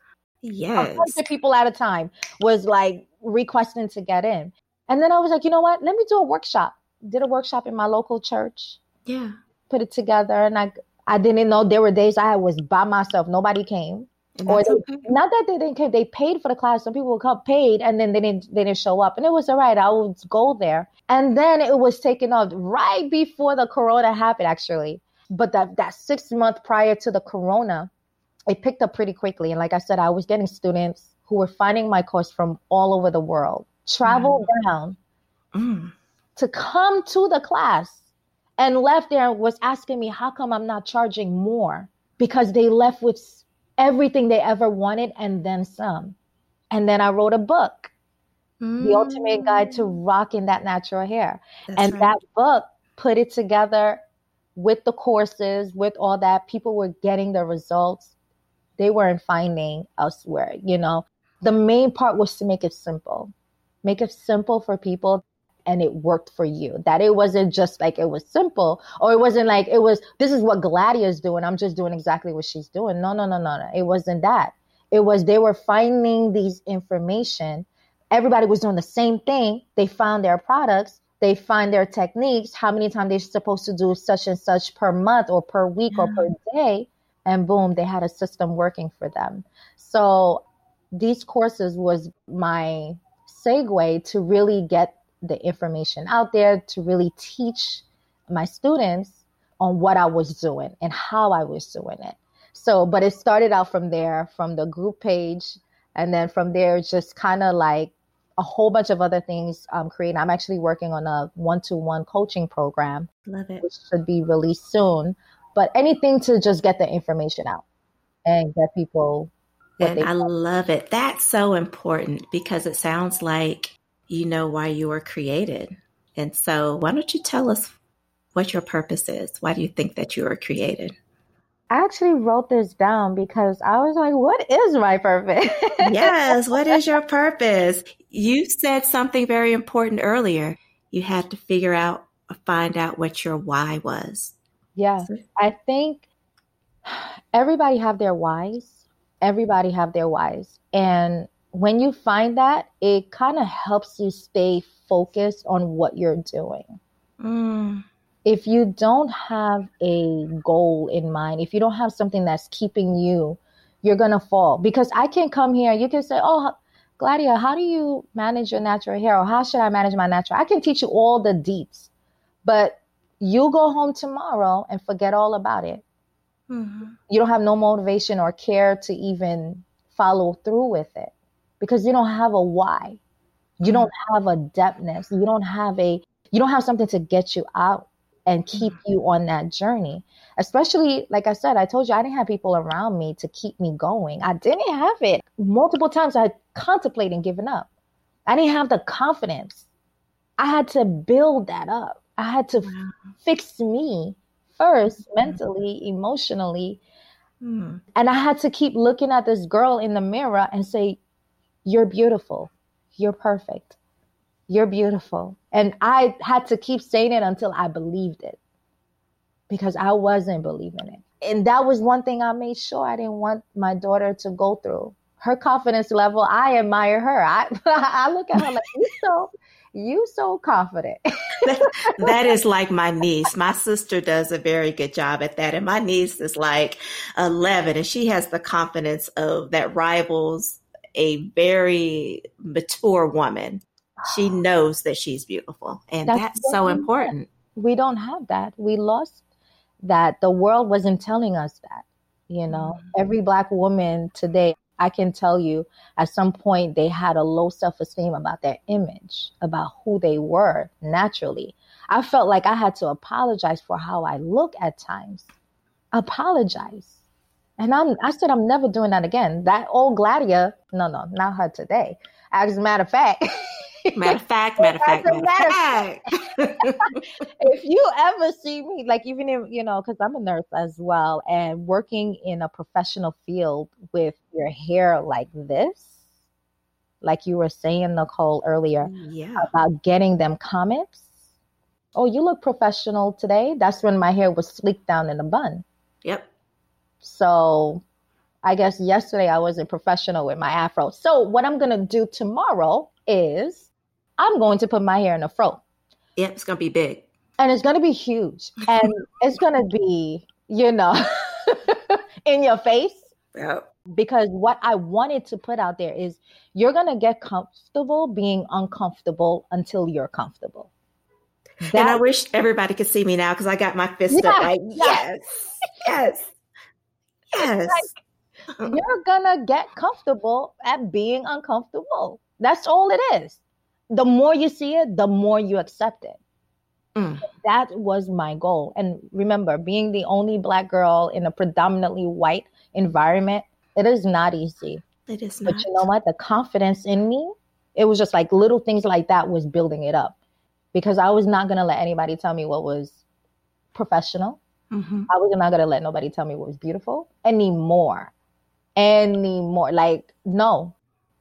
B: yes.
C: 100 people at a time was like requesting to get in. And then I was like, you know what? Let me do a workshop. Did a workshop in my local church.
B: Yeah.
C: Put it together. And I, I didn't know there were days I was by myself. Nobody came or they, okay. not that they didn't care, they paid for the class. Some people would come paid and then they didn't they didn't show up, and it was all right. I would go there, and then it was taken off right before the corona happened, actually. But that that six month prior to the corona, it picked up pretty quickly. And like I said, I was getting students who were finding my course from all over the world, traveled mm. down mm. to come to the class, and left there and was asking me how come I'm not charging more because they left with everything they ever wanted and then some. And then I wrote a book, mm. The Ultimate Guide to mm. Rocking That Natural Hair. That's and right. that book put it together with the courses, with all that. People were getting the results they weren't finding elsewhere, you know. The main part was to make it simple. Make it simple for people and it worked for you. That it wasn't just like it was simple, or it wasn't like it was, this is what Gladia's doing. I'm just doing exactly what she's doing. No, no, no, no, no. It wasn't that. It was they were finding these information. Everybody was doing the same thing. They found their products, they find their techniques, how many times they're supposed to do such and such per month or per week yeah. or per day. And boom, they had a system working for them. So these courses was my segue to really get the information out there to really teach my students on what I was doing and how I was doing it. So, but it started out from there, from the group page, and then from there, just kind of like a whole bunch of other things um, creating. I'm actually working on a one-to-one coaching program,
B: love it,
C: which should be released soon. But anything to just get the information out and get people.
B: And I love it. That's so important because it sounds like you know why you were created. And so, why don't you tell us what your purpose is? Why do you think that you were created?
C: I actually wrote this down because I was like, what is my purpose?
B: yes, <laughs> what is your purpose? You said something very important earlier. You had to figure out, find out what your why was.
C: Yeah, I think everybody have their whys. Everybody have their whys. And when you find that, it kind of helps you stay focused on what you're doing. Mm. If you don't have a goal in mind, if you don't have something that's keeping you, you're going to fall. Because I can come here, you can say, Oh, Gladia, how do you manage your natural hair? Or how should I manage my natural? I can teach you all the deets, but you go home tomorrow and forget all about it. Mm-hmm. You don't have no motivation or care to even follow through with it because you don't have a why. You don't mm-hmm. have a depthness. You don't have a you don't have something to get you out and keep mm-hmm. you on that journey. Especially like I said, I told you I didn't have people around me to keep me going. I didn't have it. Multiple times I contemplated giving up. I didn't have the confidence. I had to build that up. I had to wow. fix me first, mm-hmm. mentally, emotionally. Mm. And I had to keep looking at this girl in the mirror and say, you're beautiful. You're perfect. You're beautiful. And I had to keep saying it until I believed it because I wasn't believing it. And that was one thing I made sure I didn't want my daughter to go through her confidence level, I admire her. I <laughs> I look at her like you so you so confident. <laughs>
B: that, that is like my niece. My sister does a very good job at that. And my niece is like 11 and she has the confidence of that rivals a very mature woman. She <gasps> knows that she's beautiful. And that's, that's so important.
C: We don't have that. We lost that. The world wasn't telling us that. You know, mm-hmm. every black woman today I can tell you at some point they had a low self esteem about their image, about who they were naturally. I felt like I had to apologize for how I look at times. Apologize. And I'm, I said, I'm never doing that again. That old Gladia, no, no, not her today. As a matter of fact, <laughs> <laughs>
B: Matter of fact, matter of fact, matter of fact.
C: if you ever see me, like even if you know, because I'm a nurse as well, and working in a professional field with your hair like this, like you were saying, Nicole earlier, mm,
B: yeah.
C: about getting them comments. Oh, you look professional today. That's when my hair was sleeked down in a bun.
B: Yep.
C: So I guess yesterday I wasn't professional with my afro. So what I'm gonna do tomorrow is I'm going to put my hair in a fro.
B: Yep, it's going to be big.
C: And it's going to be huge. And <laughs> it's going to be, you know, <laughs> in your face.
B: Yep.
C: Because what I wanted to put out there is you're going to get comfortable being uncomfortable until you're comfortable.
B: That, and I wish everybody could see me now because I got my fist yeah, up like, yes, yes, yes.
C: Like, you're going to get comfortable at being uncomfortable. That's all it is the more you see it, the more you accept it. Mm. That was my goal. And remember, being the only black girl in a predominantly white environment, it is not easy.
B: It is not.
C: But you know what? The confidence in me, it was just like little things like that was building it up because I was not going to let anybody tell me what was professional. Mm-hmm. I was not going to let nobody tell me what was beautiful anymore. Anymore. Like, no,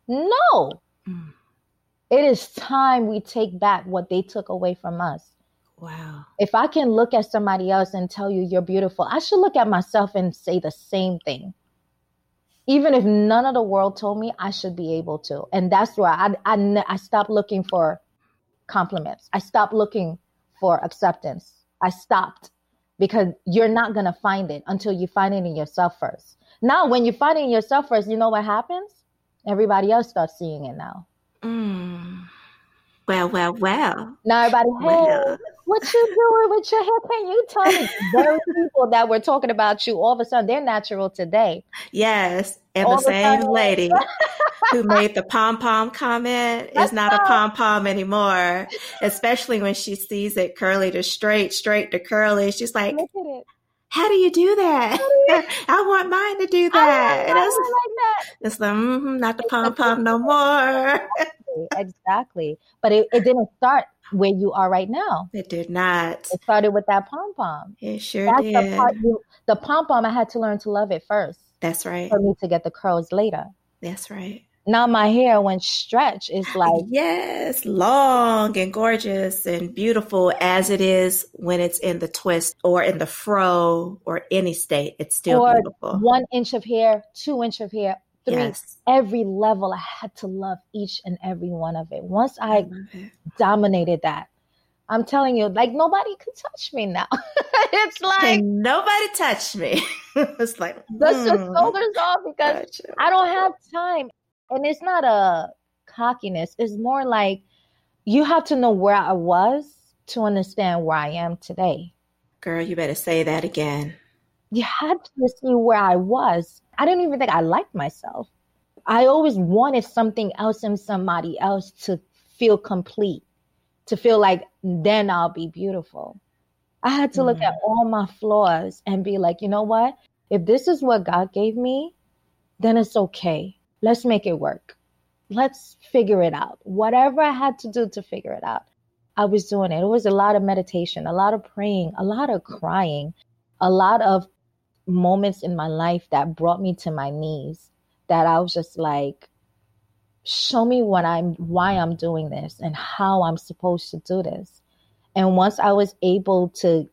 C: no. Mm. It is time we take back what they took away from us.
B: Wow.
C: If I can look at somebody else and tell you you're beautiful, I should look at myself and say the same thing. Even if none of the world told me, I should be able to. And that's why I, I, I stopped looking for compliments. I stopped looking for acceptance. I stopped because you're not going to find it until you find it in yourself first. Now, when you find it in yourself first, you know what happens? Everybody else starts seeing it now.
B: Mm. Well, well, well.
C: Now everybody, hey, well. what you doing with your hair? Can you tell me? Very <laughs> people that were talking about you, all of a sudden they're natural today.
B: Yes, and all the same lady who made the pom pom comment <laughs> is not a pom pom anymore. Especially when she sees it curly to straight, straight to curly. She's like, Look at it how do you do that? <laughs> I want mine to do that. I,
C: it's, like that.
B: It's the mm-hmm, not the pom pom no more.
C: exactly. But it, it didn't start where you are right now.
B: It did not.
C: It started with that pom pom.
B: It sure That's did.
C: The, part you, the pom pom, I had to learn to love it first.
B: That's right.
C: For me to get the curls later.
B: That's right
C: now my hair when stretched is like
B: yes long and gorgeous and beautiful as it is when it's in the twist or in the fro or any state it's still beautiful
C: one inch of hair two inch of hair three yes. every level i had to love each and every one of it once i, I dominated that I'm telling you, like nobody could touch me now. <laughs> it's like
B: Can nobody touch me. <laughs> it's like
C: the hmm. shoulders off because gotcha. I don't have time and it's not a cockiness it's more like you have to know where i was to understand where i am today.
B: Girl you better say that again.
C: You had to see where i was. I didn't even think i liked myself. I always wanted something else in somebody else to feel complete to feel like then i'll be beautiful. I had to mm. look at all my flaws and be like you know what? If this is what god gave me then it's okay Let's make it work. Let's figure it out. Whatever I had to do to figure it out, I was doing it. It was a lot of meditation, a lot of praying, a lot of crying, a lot of moments in my life that brought me to my knees that I was just like, show me what I'm why I'm doing this and how I'm supposed to do this. And once I was able to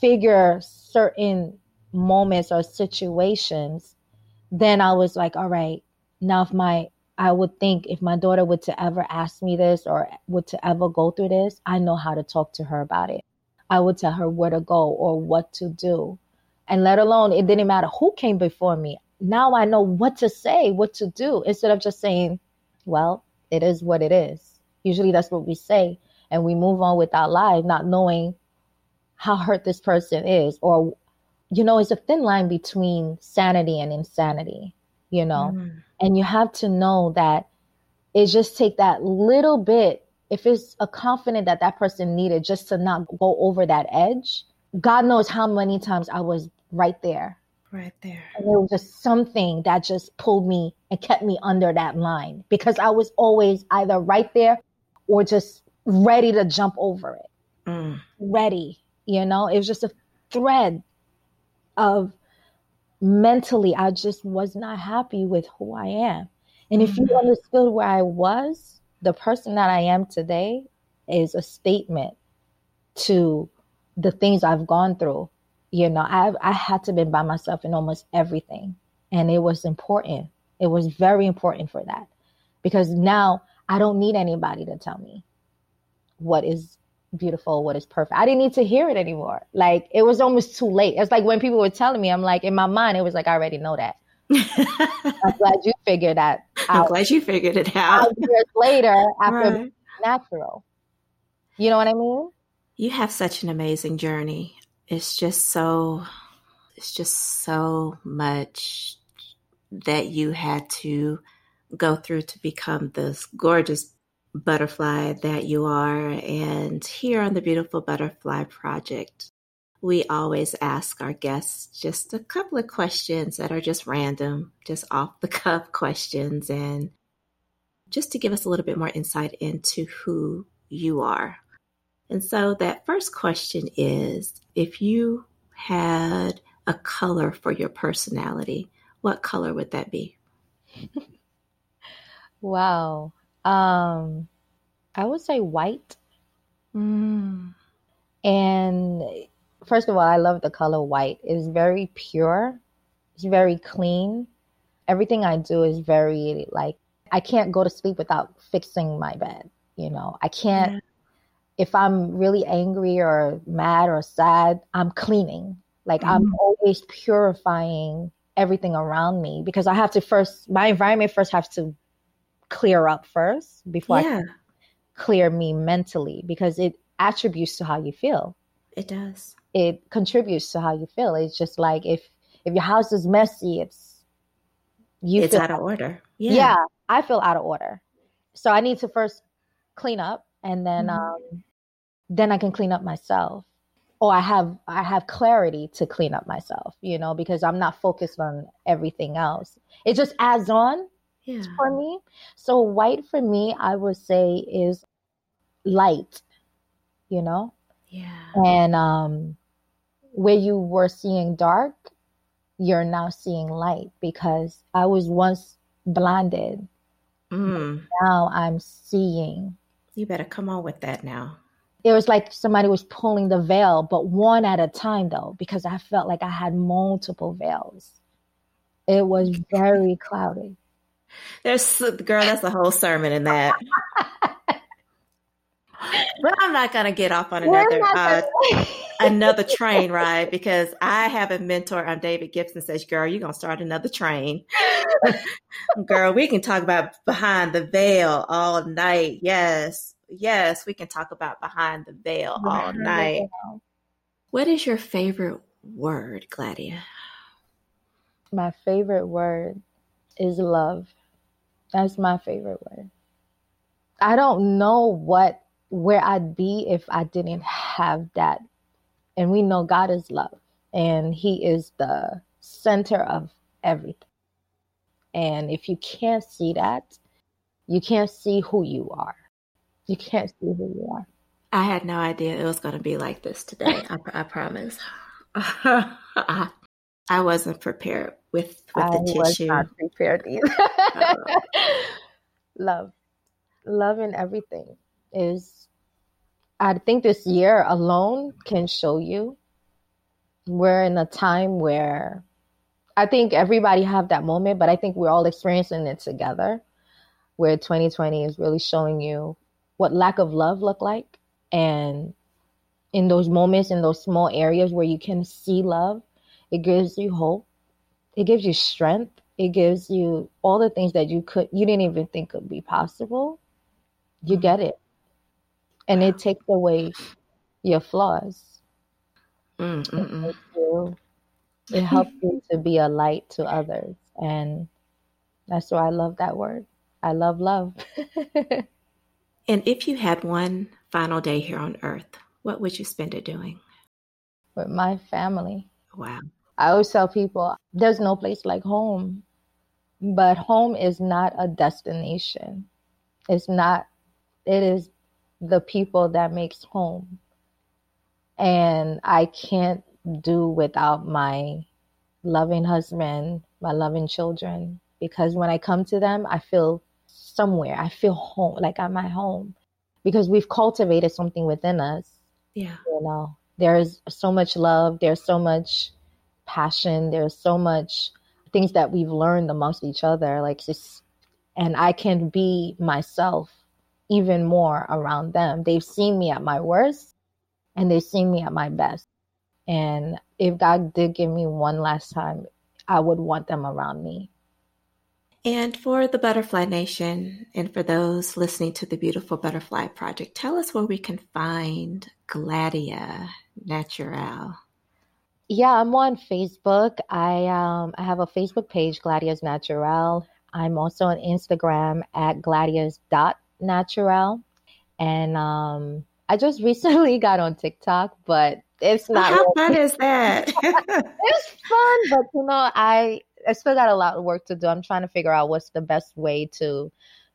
C: figure certain moments or situations, then I was like, all right, Now, if my I would think if my daughter would to ever ask me this or would to ever go through this, I know how to talk to her about it. I would tell her where to go or what to do. And let alone, it didn't matter who came before me. Now I know what to say, what to do, instead of just saying, well, it is what it is. Usually that's what we say. And we move on with our life, not knowing how hurt this person is. Or, you know, it's a thin line between sanity and insanity, you know? Mm. And you have to know that it just take that little bit if it's a confident that that person needed just to not go over that edge god knows how many times i was right there
B: right there
C: and it was just something that just pulled me and kept me under that line because i was always either right there or just ready to jump over it mm. ready you know it was just a thread of mentally i just was not happy with who i am and if you mm. understood where i was the person that I am today is a statement to the things I've gone through. You know, I I had to be by myself in almost everything, and it was important. It was very important for that because now I don't need anybody to tell me what is beautiful, what is perfect. I didn't need to hear it anymore. Like it was almost too late. It's like when people were telling me, I'm like in my mind, it was like I already know that. <laughs> I'm glad you figured that
B: out. I'm glad you figured it out.
C: years later, after right. natural. You know what I mean?
B: You have such an amazing journey. It's just so, it's just so much that you had to go through to become this gorgeous butterfly that you are. And here on the Beautiful Butterfly Project, we always ask our guests just a couple of questions that are just random, just off the <laughs> cuff questions, and just to give us a little bit more insight into who you are. And so, that first question is if you had a color for your personality, what color would that be? <laughs>
C: wow. Um, I would say white. Mm. And first of all, I love the color white. It's very pure. It's very clean. Everything I do is very like I can't go to sleep without fixing my bed. You know, I can't. Yeah. If I'm really angry or mad or sad, I'm cleaning. Like mm-hmm. I'm always purifying everything around me because I have to first. My environment first has to clear up first before yeah. I clear me mentally because it attributes to how you feel.
B: It does
C: it contributes to how you feel. It's just like if if your house is messy, it's
B: you it's out of order.
C: Yeah. yeah, I feel out of order. So I need to first clean up, and then mm-hmm. um, then I can clean up myself. Or I have I have clarity to clean up myself, you know, because I'm not focused on everything else. It just adds on yeah. for me. So white for me, I would say is light, you know.
B: Yeah.
C: And um where you were seeing dark, you're now seeing light because I was once blinded. Mm. Now I'm seeing.
B: You better come on with that now.
C: It was like somebody was pulling the veil, but one at a time though, because I felt like I had multiple veils. It was very cloudy.
B: There's girl, that's a whole sermon in that. <laughs> but I'm not gonna get off on another uh, <laughs> another train ride because I have a mentor. I'm David Gibson. Says, "Girl, you're gonna start another train." <laughs> Girl, we can talk about behind the veil all night. Yes, yes, we can talk about behind the veil all night. What is your favorite word, Gladia?
C: My favorite word is love. That's my favorite word. I don't know what where I'd be if I didn't have that. And we know God is love and He is the center of everything. And if you can't see that, you can't see who you are. You can't see who you are.
B: I had no idea it was going to be like this today. I, I promise. <laughs> I, I wasn't prepared with with the tissue. I was not
C: prepared either. uh, <laughs> love, love in everything is I think this year alone can show you we're in a time where I think everybody have that moment, but I think we're all experiencing it together. Where 2020 is really showing you what lack of love look like, and in those moments, in those small areas where you can see love, it gives you hope, it gives you strength, it gives you all the things that you could you didn't even think could be possible. You get it, and it takes away your flaws. Mm, it, mm, mm. it <laughs> helps you to be a light to others. And that's why I love that word. I love love. <laughs>
B: and if you had one final day here on earth, what would you spend it doing?
C: With my family.
B: Wow.
C: I always tell people there's no place like home, but home is not a destination. It's not, it is the people that makes home and I can't do without my loving husband, my loving children, because when I come to them, I feel somewhere. I feel home, like I'm at home, because we've cultivated something within us.
B: Yeah.
C: You know, there's so much love, there's so much passion, there's so much things that we've learned amongst each other. Like, just, and I can be myself even more around them. They've seen me at my worst and they've seen me at my best. And if God did give me one last time, I would want them around me.
B: And for the Butterfly Nation and for those listening to the Beautiful Butterfly Project, tell us where we can find Gladia Naturelle.
C: Yeah, I'm on Facebook. I um I have a Facebook page, Gladia's Naturelle. I'm also on Instagram at gladia's.naturelle. And um I just <laughs> recently got on TikTok, but it's not.
B: How fun is that? <laughs>
C: it's fun, but you know, I I still got a lot of work to do. I'm trying to figure out what's the best way to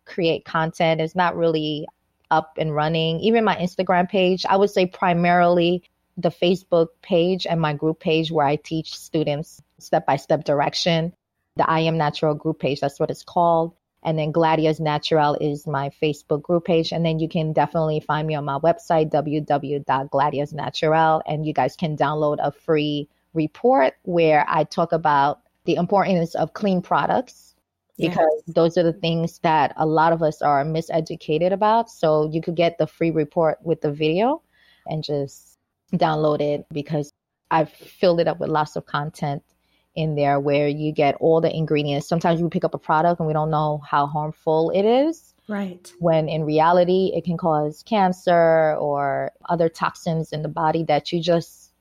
C: create content. It's not really up and running. Even my Instagram page, I would say primarily the Facebook page and my group page where I teach students step by step direction. The I Am Natural group page, that's what it's called. And then Gladia's Naturelle is my Facebook group page. And then you can definitely find me on my website, www.gladiasnaturelle. And you guys can download a free report where I talk about the importance of clean products because yes. those are the things that a lot of us are miseducated about. So you could get the free report with the video and just download it because I've filled it up with lots of content in there where you get all the ingredients. Sometimes we pick up a product and we don't know how harmful it is.
B: Right.
C: When in reality, it can cause cancer or other toxins in the body that you just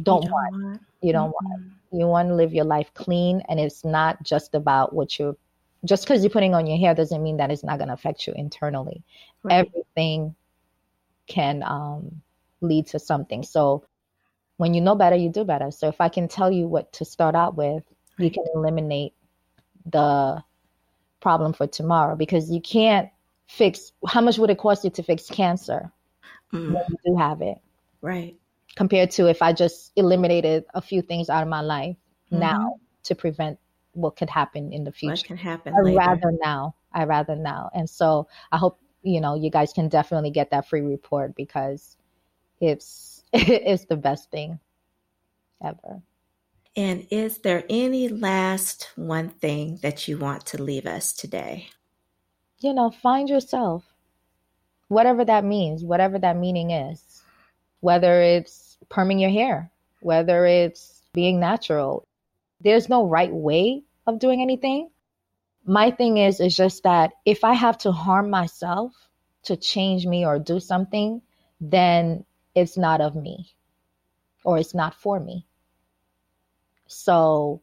C: don't, you don't want. want. You don't mm-hmm. want. You want to live your life clean, and it's not just about what you're. Just because you're putting on your hair doesn't mean that it's not going to affect you internally. Right. Everything can um, lead to something. So when you know better, you do better. So if I can tell you what to start out with, you can eliminate the problem for tomorrow because you can't fix how much would it cost you to fix cancer mm. when you do have it
B: right
C: compared to if i just eliminated a few things out of my life mm-hmm. now to prevent what could happen in the future what
B: can happen
C: i rather now i rather now and so i hope you know you guys can definitely get that free report because it's <laughs> it's the best thing ever.
B: And is there any last one thing that you want to leave us today?
C: You know, find yourself, whatever that means, whatever that meaning is, whether it's perming your hair, whether it's being natural. There's no right way of doing anything. My thing is, is just that if I have to harm myself to change me or do something, then it's not of me or it's not for me. So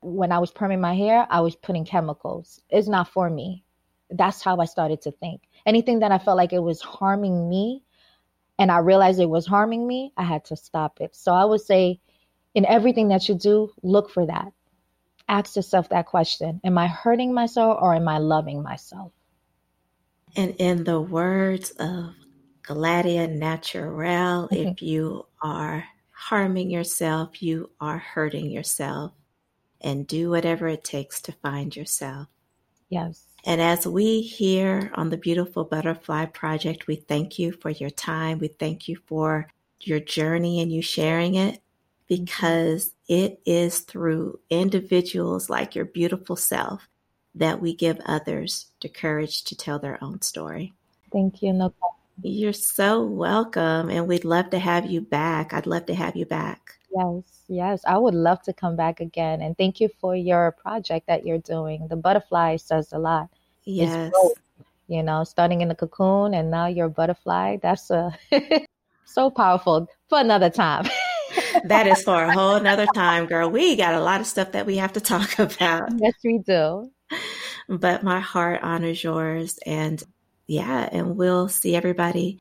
C: when I was perming my hair, I was putting chemicals. It's not for me. That's how I started to think. Anything that I felt like it was harming me and I realized it was harming me, I had to stop it. So I would say in everything that you do, look for that. Ask yourself that question Am I hurting myself or am I loving myself?
B: And in the words of Gladia Naturelle. Mm-hmm. If you are harming yourself, you are hurting yourself. And do whatever it takes to find yourself.
C: Yes.
B: And as we here on the Beautiful Butterfly Project, we thank you for your time. We thank you for your journey and you sharing it because it is through individuals like your beautiful self that we give others the courage to tell their own story.
C: Thank you, Nicole.
B: You're so welcome. And we'd love to have you back. I'd love to have you back.
C: Yes, yes. I would love to come back again. And thank you for your project that you're doing. The butterfly says a lot.
B: Yes.
C: you know, starting in the cocoon and now you're a butterfly. That's a <laughs> so powerful for another time.
B: that is for a <laughs> whole nother time, girl. We got a lot of stuff that we have to <laughs> talk about.
C: Yes, we do.
B: But my heart honors yours. And yeah, and we'll see everybody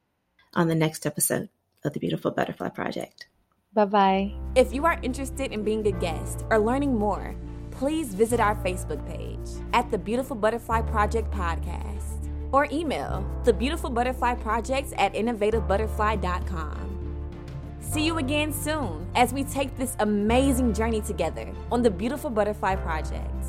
B: on the next episode of the Beautiful Butterfly Project.
C: Bye bye.
A: If you are interested in being a guest or learning more, please visit our Facebook page at the Beautiful Butterfly Project Podcast or email the Beautiful Butterfly Projects at innovativebutterfly.com. See you again soon as we take this amazing journey together on the Beautiful Butterfly Project.